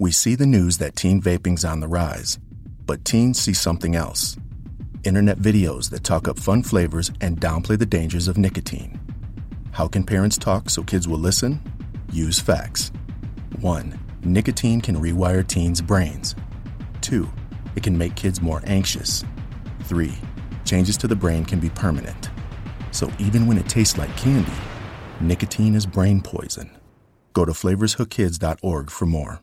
We see the news that teen vaping's on the rise, but teens see something else. Internet videos that talk up fun flavors and downplay the dangers of nicotine. How can parents talk so kids will listen? Use facts. 1. Nicotine can rewire teens' brains. 2. It can make kids more anxious. 3. Changes to the brain can be permanent. So even when it tastes like candy, nicotine is brain poison. Go to flavorshookkids.org for more.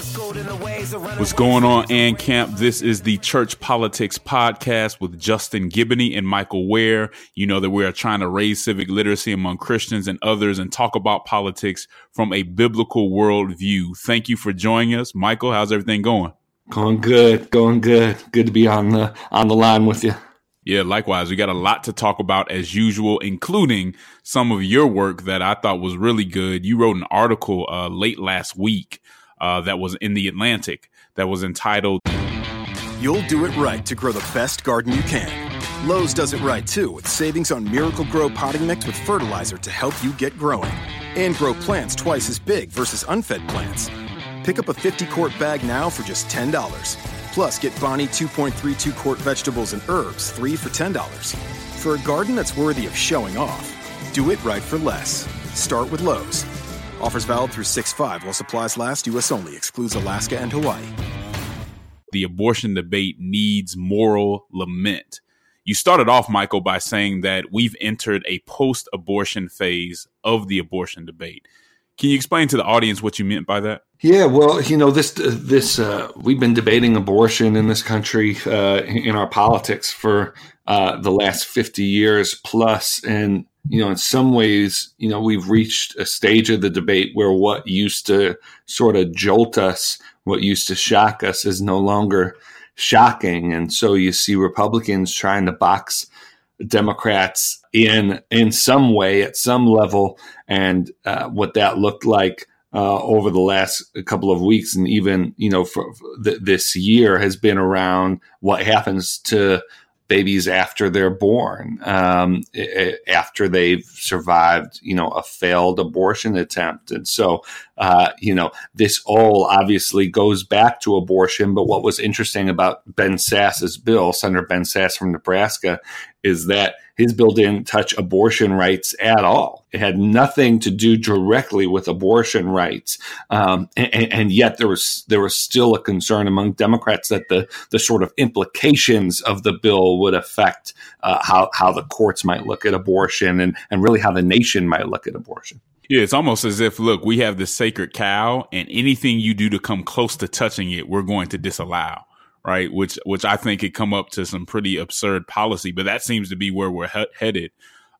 What's going on, Ann Camp? This is the Church Politics Podcast with Justin Giboney and Michael Ware. You know that we are trying to raise civic literacy among Christians and others and talk about politics from a biblical worldview. Thank you for joining us. Michael, how's everything going? Going good, going good. Good to be on the on the line with you. Yeah, likewise. We got a lot to talk about as usual, including some of your work that I thought was really good. You wrote an article uh, late last week uh, that was in the Atlantic that was entitled You'll do it right to grow the best garden you can. Lowe's does it right too with savings on Miracle-Gro potting mix with fertilizer to help you get growing. And grow plants twice as big versus unfed plants. Pick up a 50 quart bag now for just $10. Plus, get Bonnie 2.32 quart vegetables and herbs, 3 for $10. For a garden that's worthy of showing off, do it right for less. Start with Lowe's. Offers valid through 6 5 while supplies last, U.S. only, excludes Alaska and Hawaii. The abortion debate needs moral lament. You started off, Michael, by saying that we've entered a post abortion phase of the abortion debate. Can you explain to the audience what you meant by that? Yeah, well, you know this this uh, we've been debating abortion in this country uh, in our politics for uh, the last fifty years plus, and you know, in some ways, you know, we've reached a stage of the debate where what used to sort of jolt us, what used to shock us, is no longer shocking, and so you see Republicans trying to box Democrats in in some way at some level, and uh, what that looked like uh, over the last couple of weeks, and even you know for, th- this year has been around what happens to babies after they're born, um, after they've survived, you know, a failed abortion attempt. And so, uh, you know, this all obviously goes back to abortion. But what was interesting about Ben Sasse's bill, Senator Ben Sasse from Nebraska, is that his bill didn't touch abortion rights at all. It had nothing to do directly with abortion rights, um, and, and, yet there was there was still a concern among Democrats that the the sort of implications of the bill would affect uh, how how the courts might look at abortion and and really how the nation might look at abortion. Yeah, it's almost as if, look, we have this sacred cow, and anything you do to come close to touching it, we're going to disallow right? Which which I think could come up to some pretty absurd policy, but that seems to be where we're he- headed.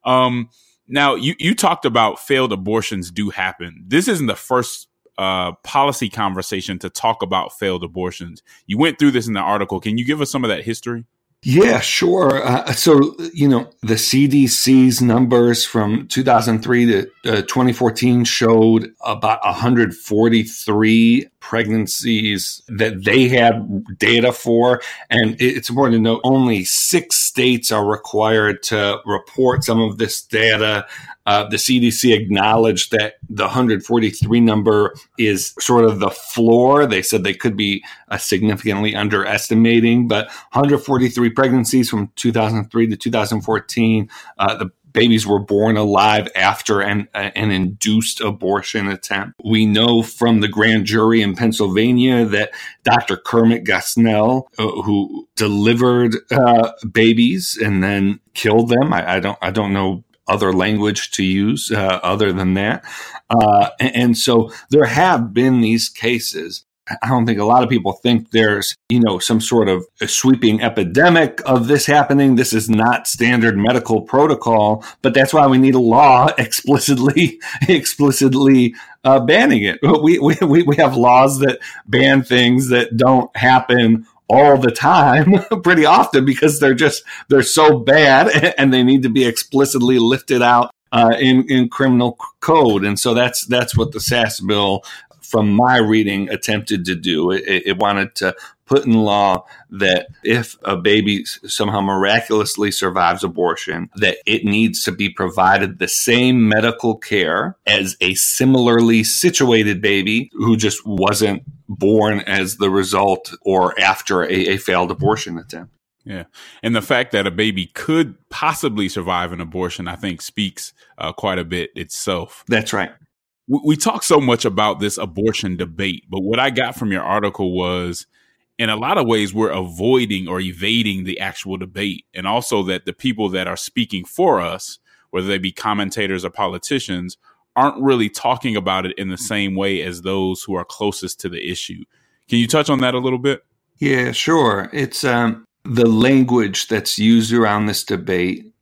Um, now, you you talked about failed abortions do happen. This isn't the first uh, policy conversation to talk about failed abortions. You went through this in the article. Can you give us some of that history? Yeah, sure. Uh, so, you know, the CDC's numbers from 2003 to uh, 2014 showed about 143 pregnancies that they had data for. And it's important to note only six states are required to report some of this data. Uh, the CDC acknowledged that the 143 number is sort of the floor. They said they could be uh, significantly underestimating, but 143 pregnancies from 2003 to 2014. Uh, the babies were born alive after an, an induced abortion attempt. We know from the grand jury in Pennsylvania that Dr. Kermit Gosnell, uh, who delivered uh, babies and then killed them, I, I, don't, I don't know other language to use uh, other than that. Uh, and, and so there have been these cases I don't think a lot of people think there's, you know, some sort of sweeping epidemic of this happening. This is not standard medical protocol, but that's why we need a law explicitly, explicitly uh, banning it. We, we, we have laws that ban things that don't happen all the time pretty often because they're just they're so bad and they need to be explicitly lifted out uh, in in criminal code, and so that's that's what the Sasse bill from my reading, attempted to do. It, it, wanted to put in law that if a baby somehow miraculously survives abortion, that it needs to be provided the same medical care as a similarly situated baby who just wasn't born as the result or after a, a failed abortion attempt. Yeah. And the fact that a baby could possibly survive an abortion, I think, speaks uh, quite a bit itself. That's right we talk so much about this abortion debate, but what I got from your article was in a lot of ways we're avoiding or evading the actual debate and also that the people that are speaking for us whether they be commentators or politicians aren't really talking about it in the same way as those who are closest to the issue. Can you touch on that a little bit? Yeah sure. It's um, the language that's used around this debate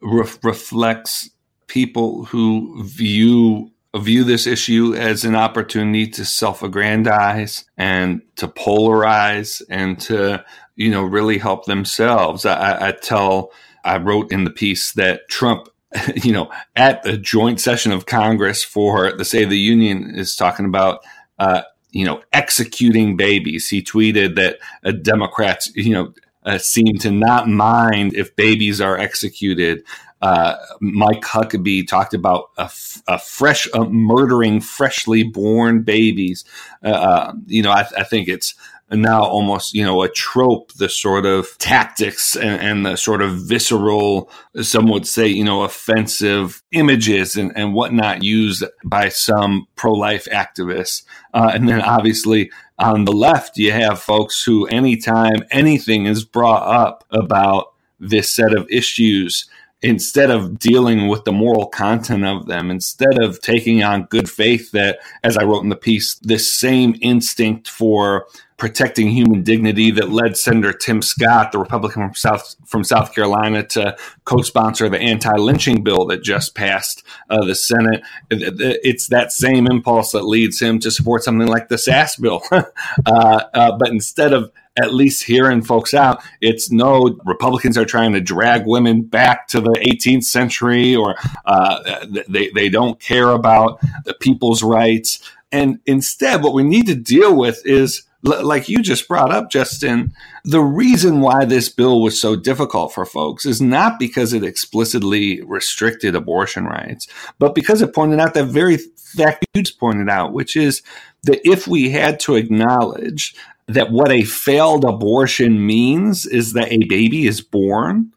reflects people who view view this issue as an opportunity to self-aggrandize and to polarize and to you know really help themselves. I, I, tell i wrote in the piece that trump you know at the joint session of congress for the state of the union is talking about uh, you know executing babies he tweeted that uh, democrats you know uh, seem to not mind if babies are executed uh, Mike Huckabee talked about a, f- a fresh murdering freshly born babies. Uh, uh, you know, I, I, think it's now almost you know a trope. The sort of tactics and, and, the sort of visceral, some would say, you know, offensive images and, and whatnot used by some pro-life activists, uh, and then obviously on the left, you have folks who, anytime anything is brought up about this set of issues instead of dealing with the moral content of them, instead of taking on good faith that, as I wrote in the piece, this same instinct for protecting human dignity that led Senator Tim Scott, the Republican from South from South Carolina, to co-sponsor the anti-lynching bill that just passed uh, the Senate. It's that same impulse that leads him to support something like the Sasse bill. uh, uh, but instead of at least hearing folks out. It's no Republicans are trying to drag women back to the 18th century, or uh, they they don't care about the people's rights. And instead, what we need to deal with is like you just brought up, Justin, the reason why this bill was so difficult for folks is not because it explicitly restricted abortion rights, but because it pointed out that very fact you just pointed out, which is that if we had to acknowledge that what a failed abortion means is that a baby is born,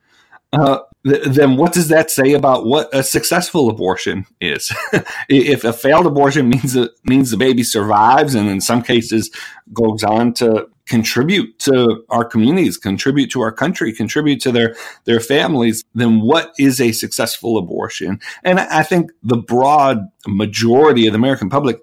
uh, th- then what does that say about what a successful abortion is? if a failed abortion means means the baby survives and in some cases goes on to contribute to our communities, contribute to our country, contribute to their their families, then what is a successful abortion? And I think the broad majority of the American public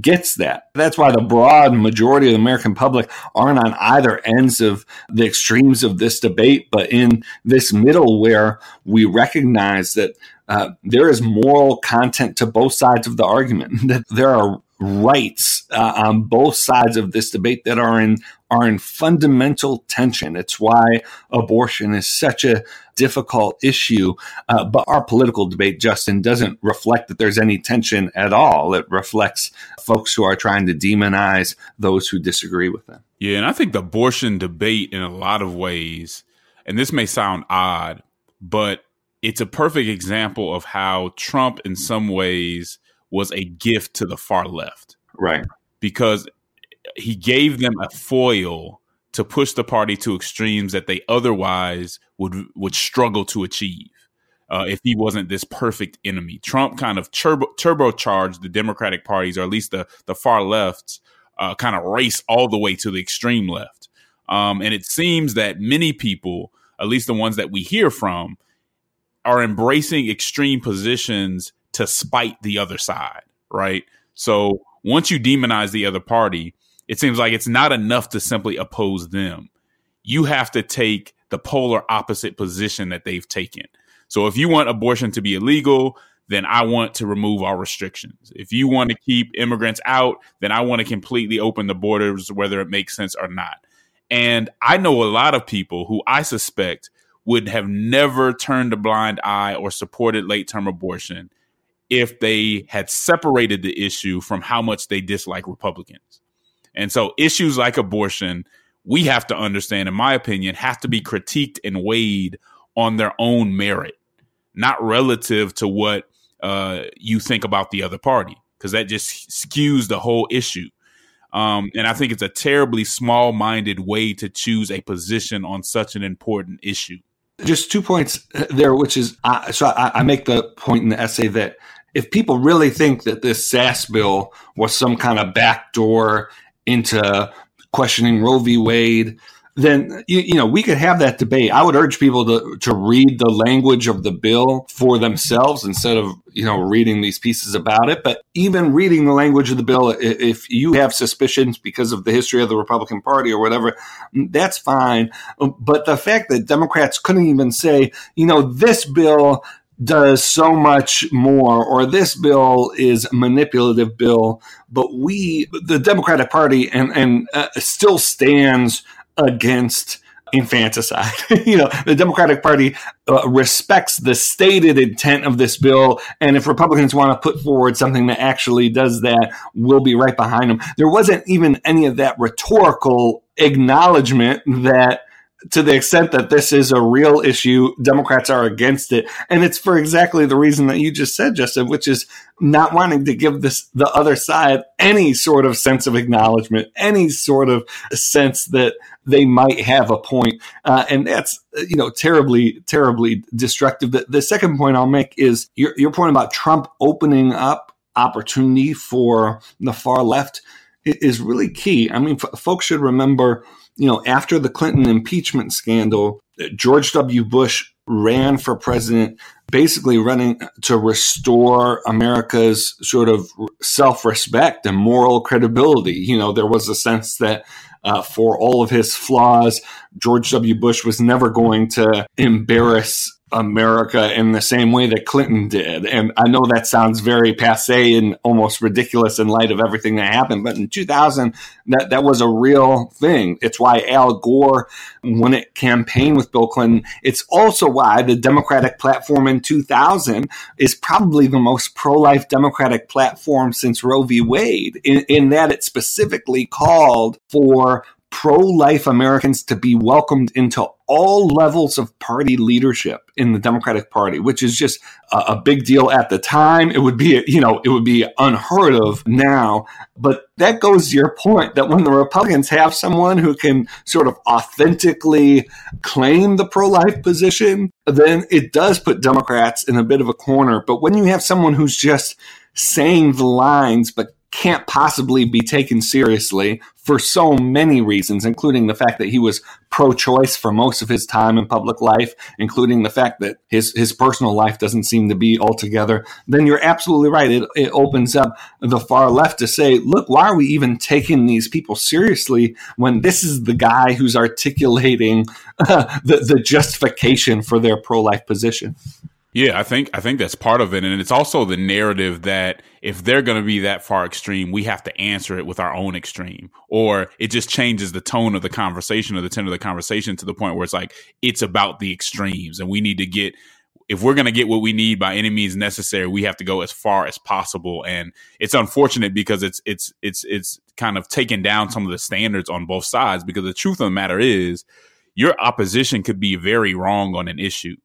gets that. That's why the broad majority of the American public aren't on either ends of the extremes of this debate, but in this middle where we recognize that uh, there is moral content to both sides of the argument, that there are rights uh, on both sides of this debate that are in are in fundamental tension. It's why abortion is such a difficult issue. Uh, but our political debate, Justin, doesn't reflect that there's any tension at all. It reflects folks who are trying to demonize those who disagree with them. Yeah, and I think the abortion debate, in a lot of ways, and this may sound odd, but it's a perfect example of how Trump, in some ways, was a gift to the far left. Right. Because he gave them a foil to push the party to extremes that they otherwise would would struggle to achieve uh, if he wasn't this perfect enemy. Trump kind of turbo, turbocharged the Democratic parties, or at least the the far lefts, uh, kind of race all the way to the extreme left. Um, and it seems that many people, at least the ones that we hear from, are embracing extreme positions to spite the other side, right? So once you demonize the other party, it seems like it's not enough to simply oppose them. You have to take the polar opposite position that they've taken. So if you want abortion to be illegal, then I want to remove all restrictions. If you want to keep immigrants out, then I want to completely open the borders, whether it makes sense or not. And I know a lot of people who I suspect would have never turned a blind eye or supported late term abortion if they had separated the issue from how much they dislike Republicans. And so issues like abortion, we have to understand, in my opinion, have to be critiqued and weighed on their own merit, not relative to what uh, you think about the other party, because that just skews the whole issue. Um, and I think it's a terribly small minded way to choose a position on such an important issue. Just two points there, which is uh, so I, I make the point in the essay that if people really think that this Sasse bill was some kind of backdoor into questioning Roe v. Wade, then you, you, know we could have that debate. I would urge people to to read the language of the bill for themselves instead of you know reading these pieces about it. But even reading the language of the bill, if you have suspicions because of the history of the Republican Party or whatever, that's fine. But the fact that Democrats couldn't even say, you know, this bill does so much more, or this bill is manipulative bill, but we, the Democratic Party, and and uh, still stands against infanticide. you know, the Democratic Party uh, respects the stated intent of this bill, and if Republicans want to put forward something that actually does that, we'll be right behind them. There wasn't even any of that rhetorical acknowledgement that to the extent that this is a real issue, Democrats are against it. And it's for exactly the reason that you just said, Justin, which is not wanting to give this the other side any sort of sense of acknowledgement, any sort of sense that they might have a point. Uh, and that's, you know, terribly, terribly destructive. The, the second point I'll make is your, your point about Trump opening up opportunity for the far left is really key. I mean, f- folks should remember you know, after the Clinton impeachment scandal, George W. Bush ran for president, basically running to restore America's sort of self respect and moral credibility. You know, there was a sense that uh, for all of his flaws, George W. Bush was never going to embarrass America in the same way that Clinton did. And I know that sounds very passe and almost ridiculous in light of everything that happened, but in 2000, that, that was a real thing. It's why Al Gore, when it campaigned with Bill Clinton, it's also why the Democratic platform in 2000 is probably the most pro life Democratic platform since Roe v. Wade, in, in that it specifically called for pro life Americans to be welcomed into all levels of party leadership in the Democratic Party, which is just a, a, big deal at the time. It would be, you know, it would be unheard of now. But that goes to your point that when the Republicans have someone who can sort of authentically claim the pro life position, then it does put Democrats in a bit of a corner. But when you have someone who's just saying the lines, but can't possibly be taken seriously for so many reasons, including the fact that he was pro choice for most of his time in public life, including the fact that his, his personal life doesn't seem to be altogether, then you're absolutely right. It, it opens up the far left to say, look, why are we even taking these people seriously when this is the guy who's articulating uh, the, the justification for their pro life position? Yeah, I think I think that's part of it, and it's also the narrative that if they're going to be that far extreme, we have to answer it with our own extreme, or it just changes the tone of the conversation or the tone of the conversation to the point where it's like it's about the extremes, and we need to get if we're going to get what we need by any means necessary, we have to go as far as possible. And it's unfortunate because it's it's it's it's kind of taken down some of the standards on both sides. Because the truth of the matter is, your opposition could be very wrong on an issue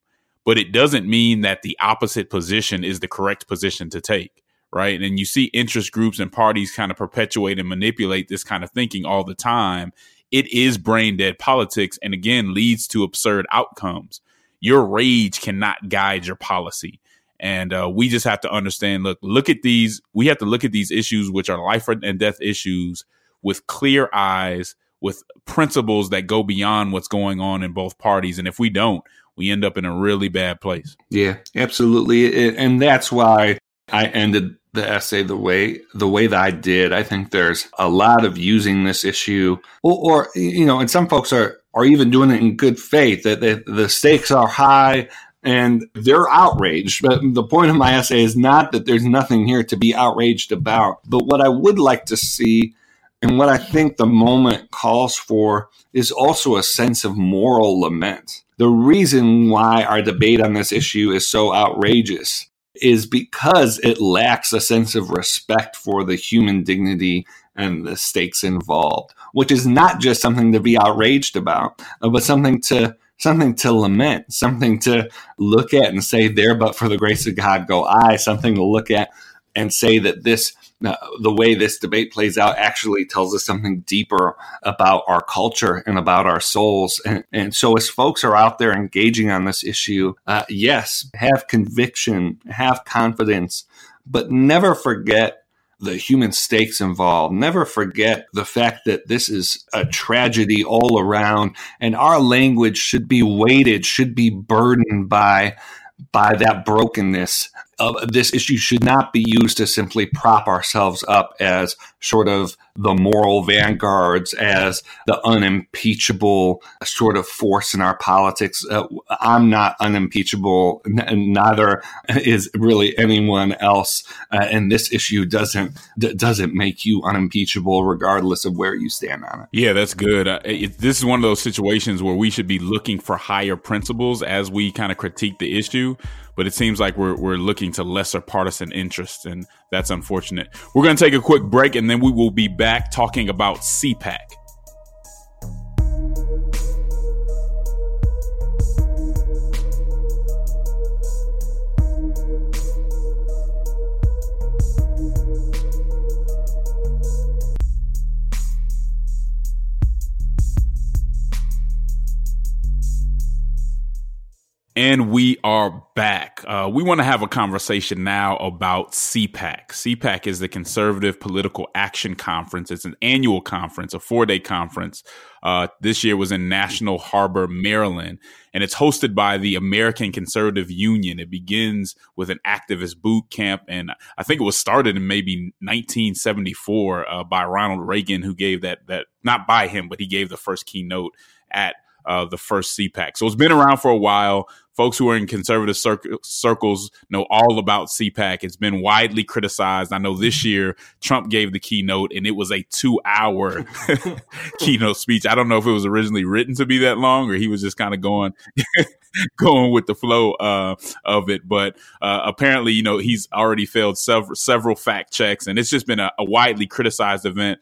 but it doesn't mean that the opposite position is the correct position to take right? And you see interest groups and parties kind of perpetuate and manipulate this kind of thinking all the time. It is brain dead politics and again leads to absurd outcomes. Your rage cannot guide your policy. And uh, we just have to understand look look at these we have to look at these issues which are life and death issues with clear eyes with principles that go beyond what's going on in both parties. And if we don't we end up in a really bad place. Yeah, absolutely. And that's why I ended the essay the way the way that I did. I think there's a lot of using this issue, or, or you know, and some folks are are even doing it in good faith that the, the stakes are high and they're outraged. But the point of my essay is not that there's nothing here to be outraged about, but what I would like to see. And what I think the moment calls for is also a sense of moral lament the reason why our debate on this issue is so outrageous is because it lacks a sense of respect for the human dignity and the stakes involved, which is not just something to be outraged about, uh, but something to something to lament, something to look at and say, "There, but for the grace of God, go I." Something to look at and say that this the way this debate plays out actually tells us something deeper about our culture and about our souls. And, and so, as folks are out there engaging on this issue, uh, yes, have conviction, have confidence, but never forget the human stakes involved. Never forget the fact that this is a tragedy all around, and our language should be weighted, should be burdened by by that brokenness this issue should not be used to simply prop ourselves up as sort of the moral vanguards, as the unimpeachable sort of force in our politics. Uh, I'm not unimpeachable, and neither is really anyone else. Uh, and this issue doesn't d- doesn't make you unimpeachable, regardless of where you stand on it. Yeah, that's good. Uh, it, this is one of those situations where we should be looking for higher principles as we kind of critique the issue but it seems like we're, we're looking to lesser partisan interests, and that's unfortunate. We're going to take a quick break, and then we will be back talking about CPAC. And we are back. Uh, we want to have a conversation now about CPAC. CPAC is the Conservative Political Action Conference. It's an annual conference, a four day conference. Uh, this year was in National Harbor, Maryland, and it's hosted by the American Conservative Union. It begins with an activist boot camp, and I think it was started in maybe 1974 uh, by Ronald Reagan, who gave that that not by him, but he gave the first keynote at uh, the first CPAC. So it's been around for a while. Folks who are in conservative cir- circles know all about CPAC. It's been widely criticized. I know this mm-hmm. year Trump gave the keynote and it was a two hour keynote speech. I don't know if it was originally written to be that long or he was just kind of going going with the flow uh, of it. But uh, apparently, you know, he's already failed several several fact checks, and it's just been a, a, widely criticized event.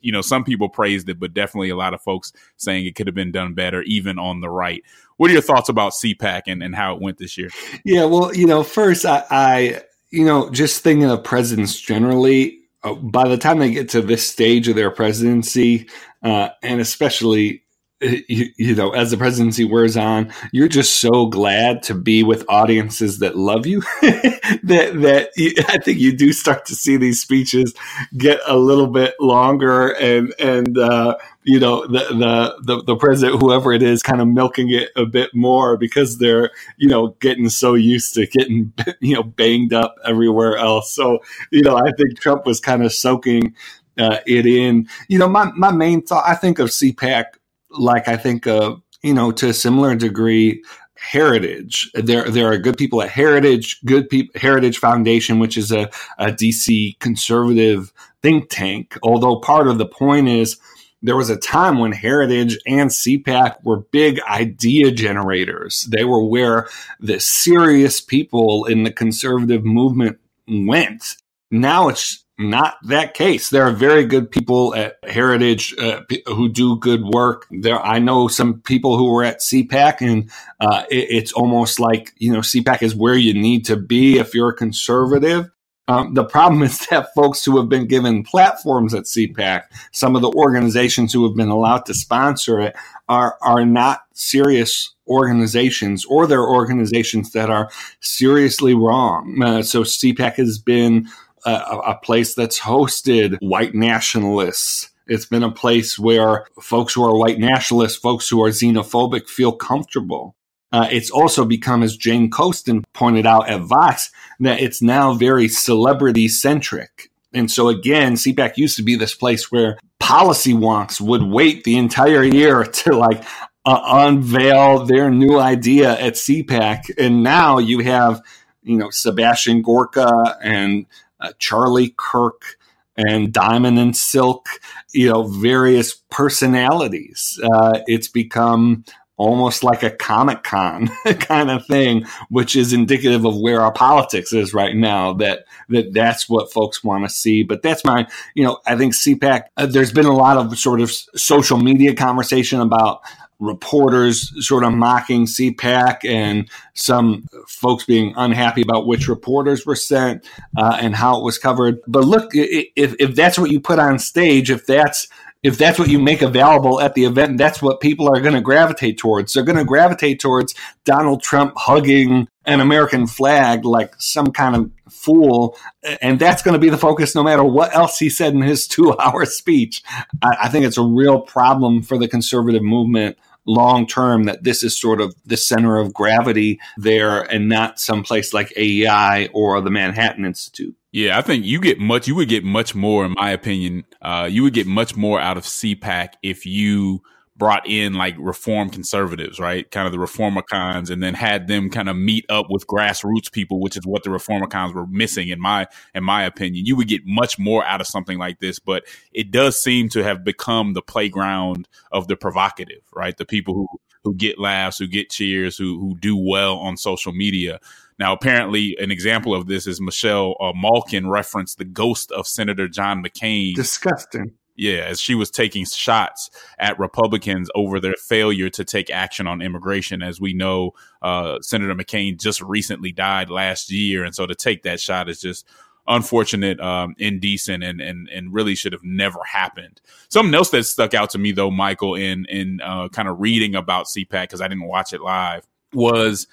You know, some people praised it, but definitely a lot of folks saying it could have been done better, even on the right. What are your thoughts about CPAC and, and how it went this year? Yeah, well, you know, first I, I you know, just thinking of presidents generally, uh, by the time they get to this stage of their presidency, uh, and especially you, you, know, as the presidency wears on, you're just so glad to be with audiences that love you that that you, I think you do start to see these speeches get a little bit longer, and and uh, you know the, the the the president, whoever it is, kind of milking it a bit more because they're you know getting so used to getting you know banged up everywhere else. So you know, I think Trump was kind of soaking. Uh, it in, you know, my, my main thought, I think of CPAC like I think, uh, you know, to a similar degree Heritage. There, there are good people at Heritage, good people, Heritage Foundation, which is a, a DC conservative think tank. Although part of the point is there was a time when Heritage and CPAC were big idea generators. They were where the serious people in the conservative movement went. Now it's not that case. There are very good people at Heritage uh, who do good work. There, I know some people who were at CPAC, and uh, it, it's almost like you know CPAC is where you need to be if you're a conservative. Um, the problem is that folks who have been given platforms at CPAC, some of the organizations who have been allowed to sponsor it, are are not serious organizations, or they're organizations that are seriously wrong. Uh, so CPAC has been a, a place that's hosted white nationalists. It's been a place where folks who are white nationalists, folks who are xenophobic, feel comfortable. Uh, it's also become, as Jane Coaston pointed out at Vox, that it's now very celebrity centric. And so again, CPAC used to be this place where policy wonks would wait the entire year to like uh, unveil their new idea at CPAC. And now you have, you know, Sebastian Gorka and uh, Charlie Kirk and Diamond and Silk, you know, various personalities. Uh, it's become almost like a Comic Con kind of thing, which is indicative of where our politics is right now. That that that's what folks want to see. But that's my, you know, I think CPAC. Uh, there's been a lot of sort of social media conversation about reporters sort of mocking CPAC and some folks being unhappy about which reporters were sent uh, and how it was covered. But look, if, if that's what you put on stage, if that's if that's what you make available at the event, that's what people are going to gravitate towards. They're going to gravitate towards Donald Trump hugging an American flag like some kind of fool. And that's going to be the focus no matter what else he said in his two hour speech. I, I think it's a real problem for the conservative movement long term that this is sort of the center of gravity there and not someplace like AEI or the Manhattan Institute. Yeah, I think you get much. You would get much more, in my opinion. Uh, you would get much more out of CPAC if you brought in like reform conservatives, right? Kind of the reformicons and then had them kind of meet up with grassroots people, which is what the reformicons were missing, in my in my opinion. You would get much more out of something like this, but it does seem to have become the playground of the provocative, right? The people who who get laughs, who get cheers, who who do well on social media. Now, apparently, an example of this is Michelle uh, Malkin referenced the ghost of Senator John McCain. Disgusting. Yeah, as she was taking shots at Republicans over their failure to take action on immigration. As we know, uh, Senator McCain just recently died last year. And so to take that shot is just unfortunate, um, indecent, and, and, and really should have never happened. Something else that stuck out to me, though, Michael, in, in uh, kind of reading about CPAC, because I didn't watch it live, was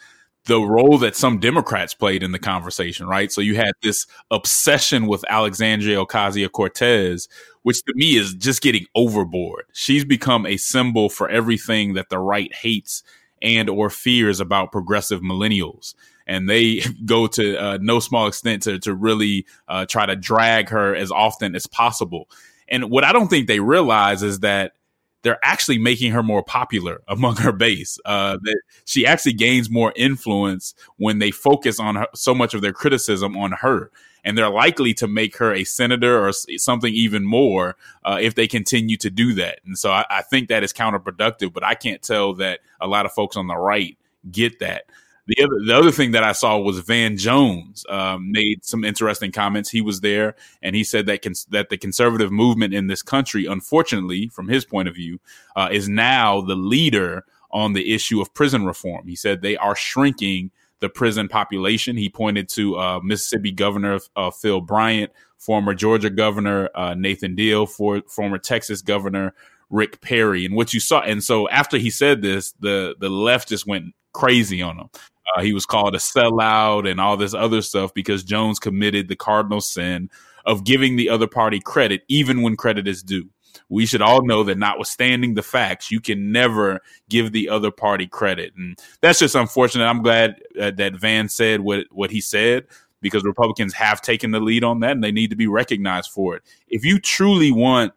the role that some Democrats played in the conversation, right? So you had this obsession with Alexandria Ocasio Cortez, which to me is just getting overboard. She's become a symbol for everything that the right hates and or fears about progressive millennials. And they go to uh, no small extent to, to really uh, try to drag her as often as possible. And what I don't think they realize is that they're actually making her more popular among her base. Uh, that she actually gains more influence when they focus on her, so much of their criticism on her. And they're likely to make her a senator or something even more uh, if they continue to do that. And so I, I think that is counterproductive, but I can't tell that a lot of folks on the right get that. The other, the other thing that I saw was Van Jones um, made some interesting comments. He was there and he said that cons- that the conservative movement in this country, unfortunately, from his point of view, uh, is now the leader on the issue of prison reform. He said they are shrinking the prison population. He pointed to uh, Mississippi Governor uh, Phil Bryant, former Georgia Governor uh, Nathan Deal, for, former Texas Governor Rick Perry, and what you saw. And so after he said this, the the left just went crazy on him. Uh, he was called a sellout and all this other stuff because Jones committed the cardinal sin of giving the other party credit, even when credit is due. We should all know that, notwithstanding the facts, you can never give the other party credit, and that's just unfortunate. I'm glad uh, that Van said what what he said because Republicans have taken the lead on that, and they need to be recognized for it. If you truly want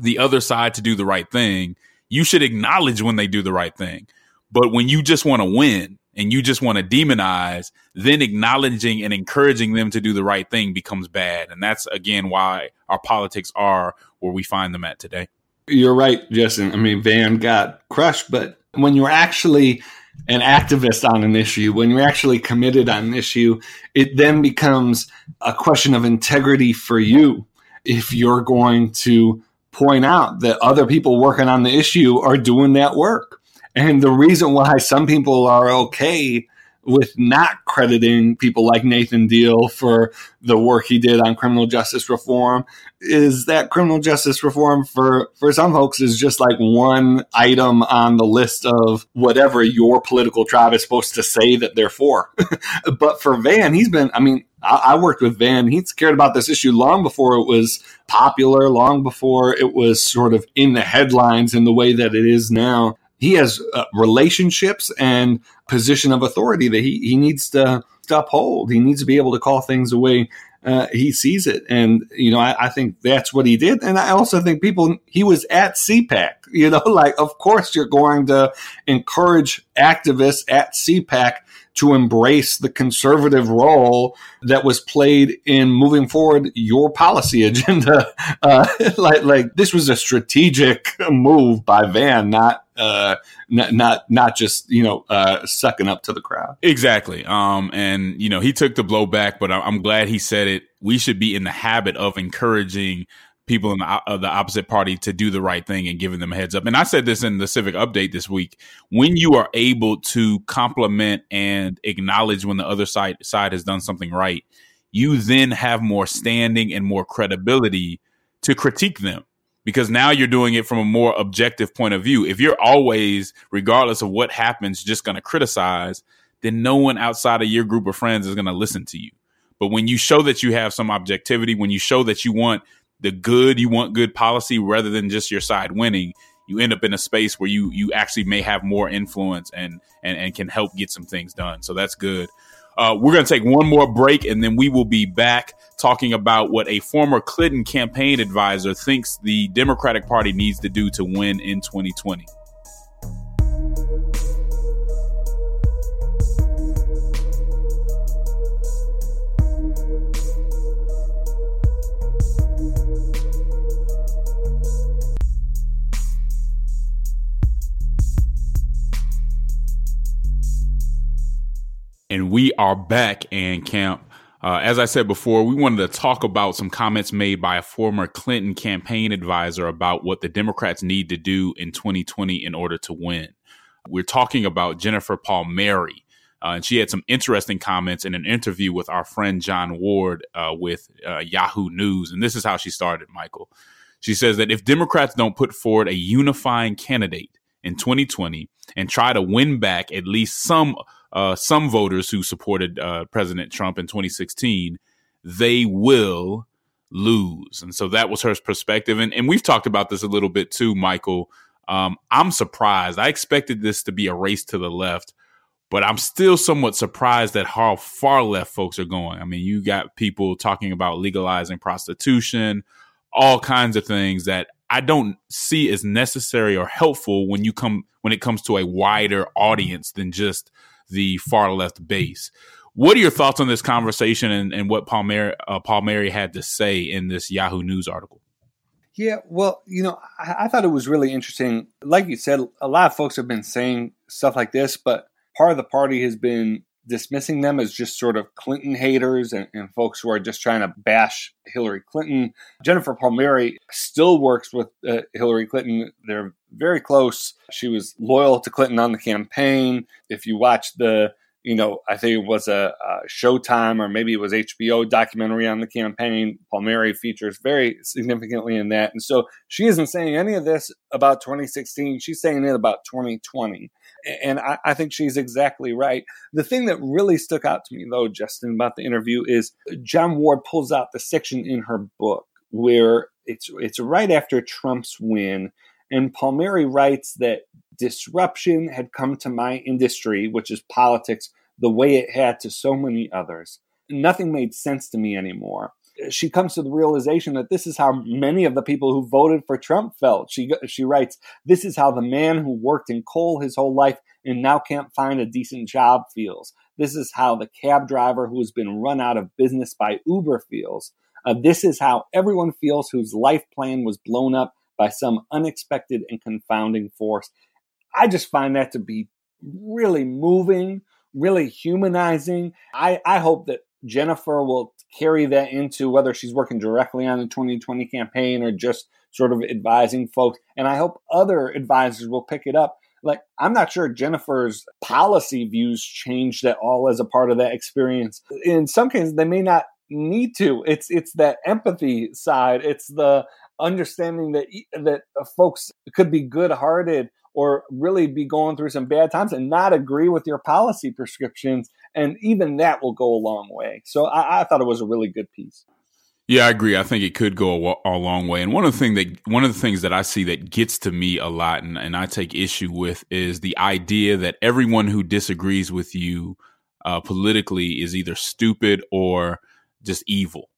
the other side to do the right thing, you should acknowledge when they do the right thing. But when you just want to win and you just want to demonize, then acknowledging and encouraging them to do the right thing becomes bad. And that's again why our politics are where we find them at today. You're right, Justin. I mean, Van got crushed, but when you're actually an activist on an issue, when you're actually committed on an issue, it then becomes a question of integrity for you. If you're going to point out that other people working on the issue are doing that work. And the reason why some people are okay with not crediting people like Nathan Deal for the work he did on criminal justice reform is that criminal justice reform for for some folks is just like one item on the list of whatever your political tribe is supposed to say that they're for. but for Van, he's been I mean I, I worked with Van. He's cared about this issue long before it was popular, long before it was sort of in the headlines in the way that it is now he has uh, relationships and position of authority that he, he needs to, to uphold. He needs to be able to call things the way uh, he sees it. And, you know, I, I, think that's what he did. And I also think people, he was at CPAC, you know, like, of course, you're going to encourage activists at CPAC to embrace the conservative role that was played in moving forward your policy agenda. Uh, like, like this was a strategic move by Van, not uh, not, not not just you know uh, sucking up to the crowd. Exactly. Um, and you know he took the blow back, but I'm glad he said it. We should be in the habit of encouraging people in the, uh, the opposite party to do the right thing and giving them a heads up. And I said this in the civic update this week. When you are able to compliment and acknowledge when the other side side has done something right, you then have more standing and more credibility to critique them because now you're doing it from a more objective point of view. If you're always, regardless of what happens, just going to criticize, then no one outside of your group of friends is going to listen to you. But when you show that you have some objectivity, when you show that you want the good, you want good policy rather than just your side winning, you end up in a space where you you actually may have more influence and and, and can help get some things done. So that's good. Uh, we're going to take one more break and then we will be back talking about what a former Clinton campaign advisor thinks the Democratic Party needs to do to win in 2020. And we are back in camp. Uh, as I said before, we wanted to talk about some comments made by a former Clinton campaign advisor about what the Democrats need to do in 2020 in order to win. We're talking about Jennifer Palmieri. Uh, and she had some interesting comments in an interview with our friend Jon Ward uh, with uh, Yahoo News. And this is how she started, Michael. She says that if Democrats don't put forward a unifying candidate in 2020 and try to win back at least some uh, some voters who supported uh, President Trump in 2016, they will lose. And so that was her perspective. And, and we've talked about this a little bit too, Michael. Um, I'm surprised. I expected this to be a race to the left, but I'm still somewhat surprised at how far left folks are going. I mean, you got people talking about legalizing prostitution, all kinds of things that I don't see as necessary or helpful when you come when it comes to a wider audience than just the far left base. What are your thoughts on this conversation and, and what Palmieri, uh, Palmieri had to say in this Yahoo News article? Yeah, well, you know, I, I, thought it was really interesting. Like you said, a lot of folks have been saying stuff like this, but part of the party has been dismissing them as just sort of Clinton haters and, and folks who are just trying to bash Hillary Clinton. Jennifer Palmieri still works with uh, Hillary Clinton. They're very close. She was loyal to Clinton on the campaign. If you watch the you know, I think it was a, a, Showtime or maybe it was HBO documentary on the campaign. Palmieri features very significantly in that. And so she isn't saying any of this about 2016. She's saying it about 2020. And I, I think she's exactly right. The thing that really stuck out to me, though, Justin, about the interview is Jon Ward pulls out the section in her book where it's it's right after Trump's win. And Palmieri writes that disruption had come to my industry, which is politics, the way it had to so many others. Nothing made sense to me anymore. She comes to the realization that this is how many of the people who voted for Trump felt. She she writes, "This is how the man who worked in coal his whole life and now can't find a decent job feels. This is how the cab driver who has been run out of business by Uber feels. Uh, this is how everyone feels whose life plan was blown up by some unexpected and confounding force. I just find that to be really moving, really humanizing. I, I hope that Jennifer will carry that into whether she's working directly on the 2020 campaign or just sort of advising folks. And I hope other advisors will pick it up. Like, I'm not sure Jennifer's policy views changed at all as a part of that experience. In some cases, they may not need to. It's it's that empathy side. It's the understanding that that folks could be good-hearted or really be going through some bad times and not agree with your policy prescriptions. And even that will go a long way. So I, I thought it was a really good piece. Yeah, I agree. I think it could go a, a, long way. And one of the thing that one of the things that I see that gets to me a lot, and, and I take issue with, is the idea that everyone who disagrees with you uh, politically is either stupid or just evil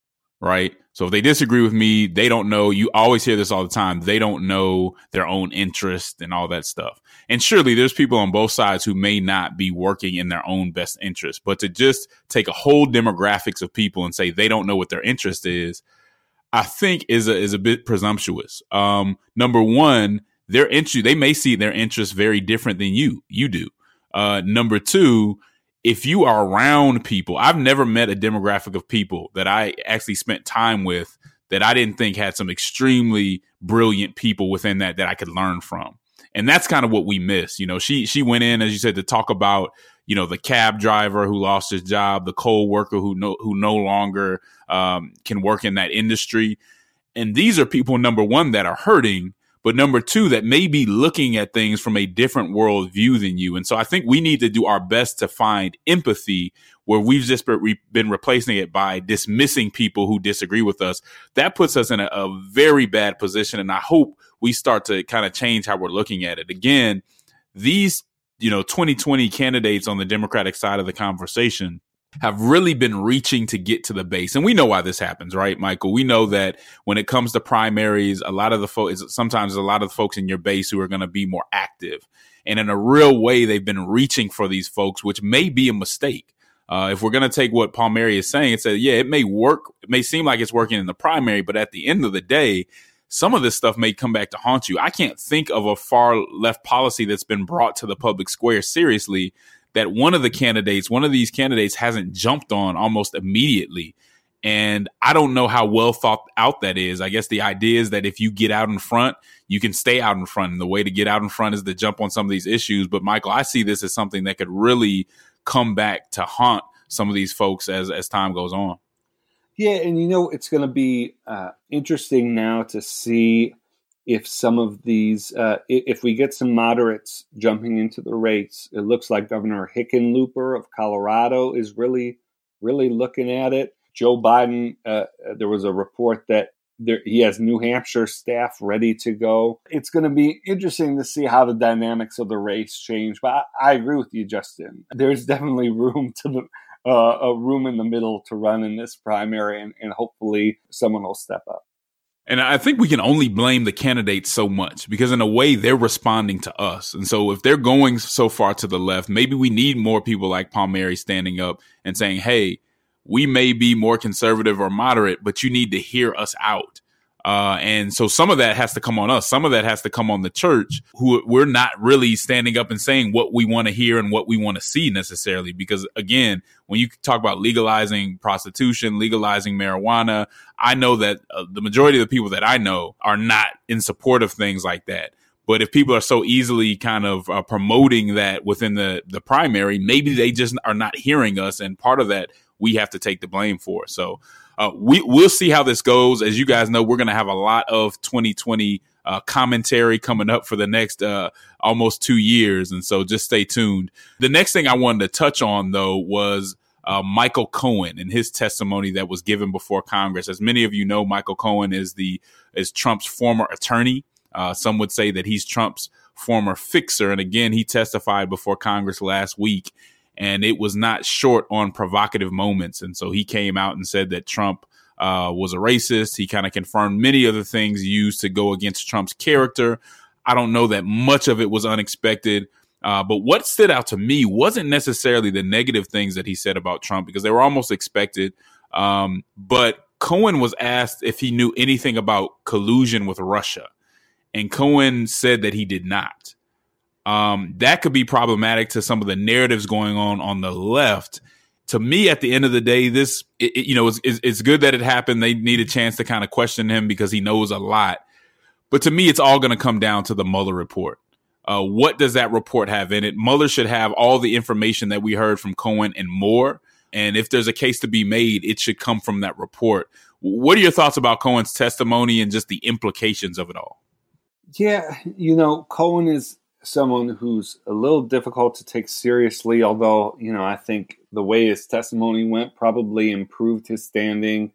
right? So if they disagree with me, they don't know. You always hear this all the time. They don't know their own interest and all that stuff. And surely there's people on both sides who may not be working in their own best interest. But to just take a whole demographics of people and say they don't know what their interest is, I think is a is a bit presumptuous. Um, number one, their interest they may see their interests very different than you you do. Uh, number two, if you are around people, I've never met a demographic of people that I actually spent time with that I didn't think had some extremely brilliant people within that that I could learn from. And that's kind of what we miss. You know, she she went in, as you said, to talk about, you know, the cab driver who lost his job, the coal worker who no who no longer um, can work in that industry. And these are people, number one, that are hurting, but number two, that may be looking at things from a different world view than you. And so I think we need to do our best to find empathy where we've just been replacing it by dismissing people who disagree with us. That puts us in a, a very bad position. And I hope we start to kind of change how we're looking at it. Again, these, you know, 2020 candidates on the Democratic side of the conversation have really been reaching to get to the base. And we know why this happens, right, Michael? We know that when it comes to primaries, a lot of the folks, sometimes a lot of the folks in your base who are going to be more active. And in a real way, they've been reaching for these folks, which may be a mistake. Uh, if we're going to take what Palmieri is saying, it says, yeah, it may work. It may seem like it's working in the primary, but at the end of the day, some of this stuff may come back to haunt you. I can't think of a far left policy that's been brought to the public square seriously that one of the candidates, one of these candidates hasn't jumped on almost immediately. And I don't know how well thought out that is. I guess the idea is that if you get out in front, you can stay out in front. And the way to get out in front is to jump on some of these issues. But Michael, I see this as something that could really come back to haunt some of these folks as as time goes on. Yeah, and you know it's going to be uh, interesting now to see if some of these, uh, if we get some moderates jumping into the race, it looks like Governor Hickenlooper of Colorado is really, really looking at it. Joe Biden, uh, uh there was a report that there, he has New Hampshire staff ready to go. It's going to be interesting to see how the dynamics of the race change. But I, I agree with you, Justin. There's definitely room to the, uh, a room in the middle to run in this primary, and, and hopefully someone will step up. And I think we can only blame the candidates so much because in a way they're responding to us. And so if they're going so far to the left, maybe we need more people like Palmieri standing up and saying, Hey, we may be more conservative or moderate, but you need to hear us out. Uh, and so some of that has to come on us. Some of that has to come on the church, who we're not really standing up and saying what we want to hear and what we want to see necessarily. Because again, when you talk about legalizing prostitution, legalizing marijuana, I know that uh, the majority of the people that I know are not in support of things like that. But if people are so easily kind of uh, promoting that within the the primary, maybe they just are not hearing us, and part of that we have to take the blame for. So uh, we we'll see how this goes. As you guys know, we're going to have a lot of 2020 uh, commentary coming up for the next uh, almost two years, and so just stay tuned. The next thing I wanted to touch on though was. Uh, Michael Cohen and his testimony that was given before Congress. As many of you know, Michael Cohen is the is Trump's former attorney. Uh, some would say that he's Trump's former fixer. And again, he testified before Congress last week and it was not short on provocative moments. And so he came out and said that Trump uh, was a racist. He kind of confirmed many of the things used to go against Trump's character. I don't know that much of it was unexpected. Uh, but what stood out to me wasn't necessarily the negative things that he said about Trump because they were almost expected. Um, but Cohen was asked if he knew anything about collusion with Russia, and Cohen said that he did not. Um, that could be problematic to some of the narratives going on on the left. To me, at the end of the day, this it, it, you know it's, it's good that it happened. They need a chance to kind of question him because he knows a lot. But to me, it's all going to come down to the Mueller report. Uh, what does that report have in it? Mueller should have all the information that we heard from Cohen and more. And if there's a case to be made, it should come from that report. What are your thoughts about Cohen's testimony and just the implications of it all? Yeah, you know, Cohen is someone who's a little difficult to take seriously, although, you know, I think the way his testimony went probably improved his standing.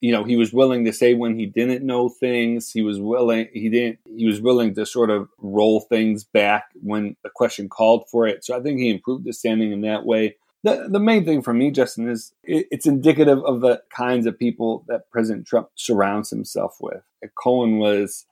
You know he was willing to say when he didn't know things he was willing he didn't he was willing to sort of roll things back when the question called for it. So i think he improved his standing in that way. The, the main thing for me justin is it, it's indicative of the kinds of people that president trump surrounds himself with. Cohen was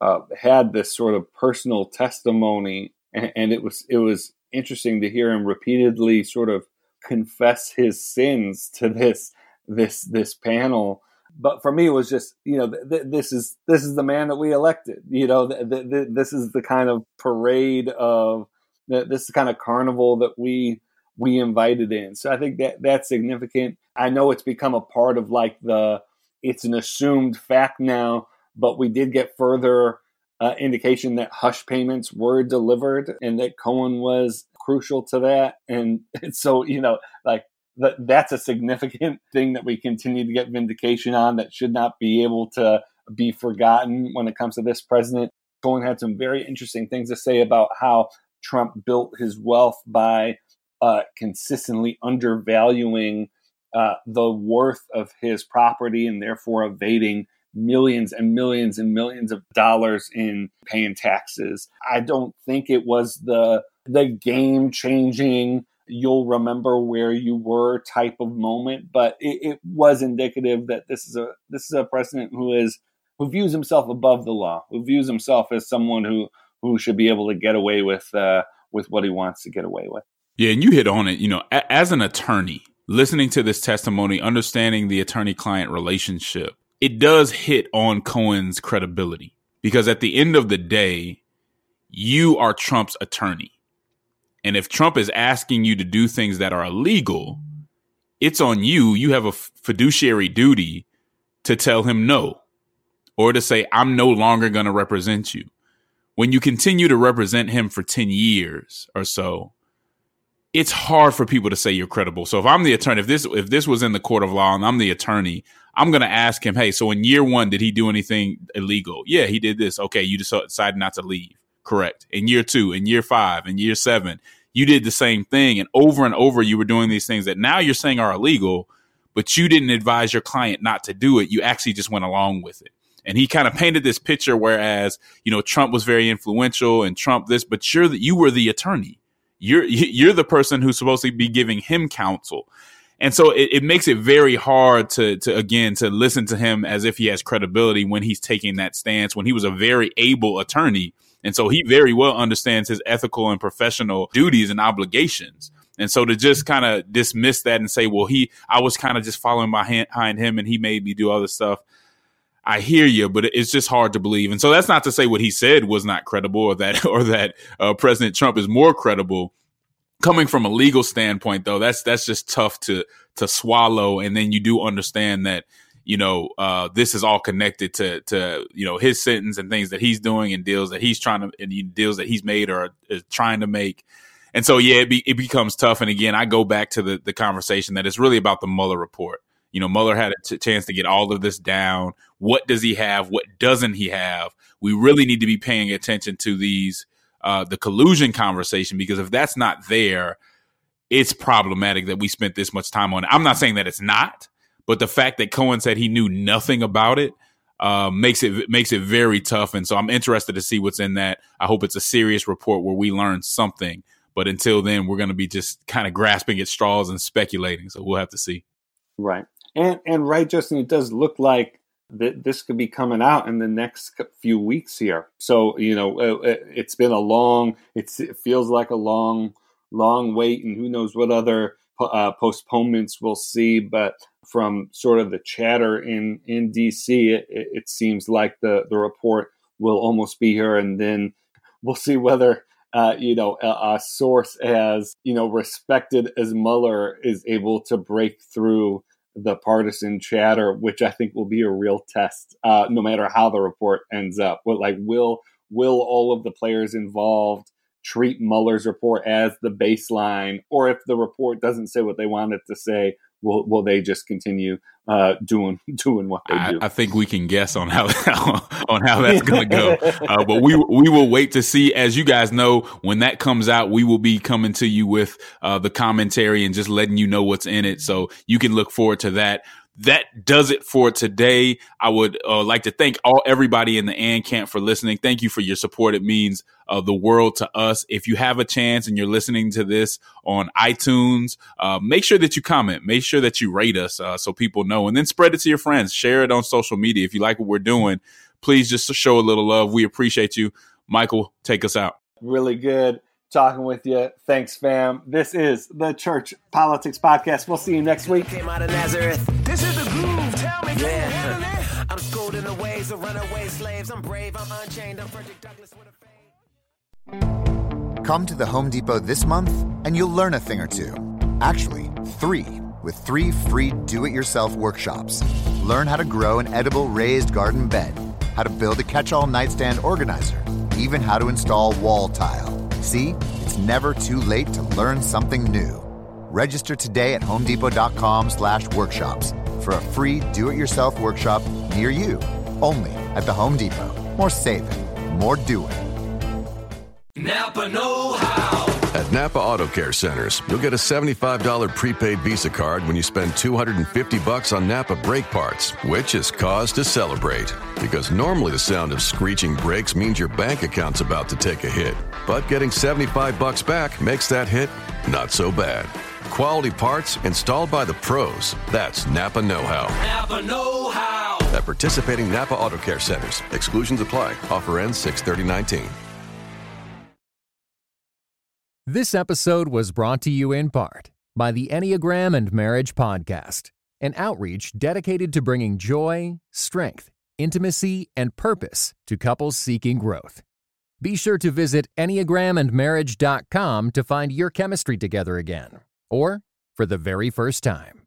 uh, had this sort of personal testimony and, and it was it was interesting to hear him repeatedly sort of confess his sins to this this this panel but for me, it was just you know th- th- this is this is the man that we elected. You know, th- this is the kind of parade of this is the kind of carnival that we we invited in. So I think that that's significant. I know it's become a part of like the it's an assumed fact now, but we did get further uh, indication that hush payments were delivered and that Cohen was crucial to that. And, so you know, like that that's a significant thing that we continue to get vindication on that should not be able to be forgotten when it comes to this president. Cohen had some very interesting things to say about how Trump built his wealth by uh, consistently undervaluing uh, the worth of his property and therefore evading millions and millions and millions of dollars in paying taxes. I don't think it was the the game changing you'll remember where you were type of moment. But it, it, was indicative that this is a this is a president who is who views himself above the law, who views himself as someone who who should be able to get away with uh, with what he wants to get away with. Yeah, and you hit on it. You know, a- as an attorney, listening to this testimony, understanding the attorney client relationship, it does hit on Cohen's credibility because at the end of the day, you are Trump's attorney and if Trump is asking you to do things that are illegal, it's on you. You have a fiduciary duty to tell him no or to say, I'm no longer going to represent you. When you continue to represent him for 10 years or so, it's hard for people to say you're credible. So if I'm the attorney, if this if this was in the court of law and I'm the attorney, I'm going to ask him, "Hey, so in year 1 did he do anything illegal?" Yeah, he did this. Okay, you decided not to leave. Correct. In year 2, in year 5, in year 7, you did the same thing and over and over you were doing these things that now you're saying are illegal but you didn't advise your client not to do it you actually just went along with it and he kind of painted this picture whereas you know trump was very influential and trump this but you're the, you were the attorney you're you're the person who's supposed to be giving him counsel and so it, it makes it very hard to to again to listen to him as if he has credibility when he's taking that stance when he was a very able attorney and so he very well understands his ethical and professional duties and obligations. And so to just kind of dismiss that and say, well, he, I was kind of just following behind him and he made me do other stuff. I hear you, but it's just hard to believe. And so that's not to say what he said was not credible or that, or that uh, President Trump is more credible. Coming from a legal standpoint, though, that's, that's just tough to, to swallow. And then you do understand that you know, uh, this is all connected to to you know his sentence and things that he's doing and deals that he's trying to and deals that he's made or is trying to make. And so, yeah, it, be, it becomes tough. And again, I go back to the the conversation that it's really about the Mueller report. You know, Mueller had a t- chance to get all of this down. What does he have? What doesn't he have? We really need to be paying attention to these uh, the collusion conversation because if that's not there, it's problematic that we spent this much time on it. I'm not saying that it's not, but the fact that Cohen said he knew nothing about it uh, makes it makes it very tough. And so I'm interested to see what's in that. I hope it's a serious report where we learn something. But until then, we're going to be just kind of grasping at straws and speculating. So we'll have to see. Right. And and right, Justin, it does look like that this could be coming out in the next few weeks here. So you know, uh, uh, it's been a long. It feels like a long, long wait, and who knows what other uh, postponements we'll see. But from sort of the chatter in in DC, it, it seems like the the report will almost be here, and then we'll see whether. Uh, you know, a, a, source as you know respected as Mueller is able to break through the partisan chatter, which I think will be a real test, uh, no matter how the report ends up. What like will will all of the players involved treat Mueller's report as the baseline, or if the report doesn't say what they want it to say, will will they just continue uh, doing doing what they do? I, I, think we can guess on how on how that's going to go, uh, but we we will wait to see. As you guys know, when that comes out, we will be coming to you with uh, the commentary and just letting you know what's in it, so you can look forward to that that does it for today. I would uh, like to thank all everybody in the AND camp for listening. Thank you for your support. It means uh, the world to us. If you have a chance and you're listening to this on iTunes, uh, make sure that you comment. Make sure that you rate us uh, so people know, and then spread it to your friends. Share it on social media if you like what we're doing. Please just show a little love. We appreciate you. Michael, take us out. Really good talking with you. Thanks, fam. This is the Church Politics Podcast. We'll see you next week. Came out of Nazareth. Yeah. I'm schooled in the ways of runaway slaves. I'm brave. I'm unchained. I'm Frederick Douglass with a Come to the Home Depot this month, and you'll learn a thing or two. Actually, three. With three free do-it-yourself workshops. Learn how to grow an edible raised garden bed, how to build a catch-all nightstand organizer, even how to install wall tile. See, it's never too late to learn something new. Register today at homedepot.com/workshops for a free do-it-yourself workshop near you. Only at the Home Depot. More saving, more doing. Napa Know How. At Napa Auto Care Centers, you'll get a $75 prepaid Visa card when you spend 250 bucks on Napa brake parts, which is cause to celebrate. Because normally the sound of screeching brakes means your bank account's about to take a hit. But getting 75 bucks back makes that hit not so bad. Quality parts installed by the pros. That's Napa Know How. Napa Know How. At participating Napa Auto Care Centers. Exclusions apply. Offer ends 63019. This episode was brought to you in part by the Enneagram and Marriage Podcast, an outreach dedicated to bringing joy, strength, intimacy, and purpose to couples seeking growth. Be sure to visit EnneagramAndMarriage.com to find your chemistry together again, or for the very first time.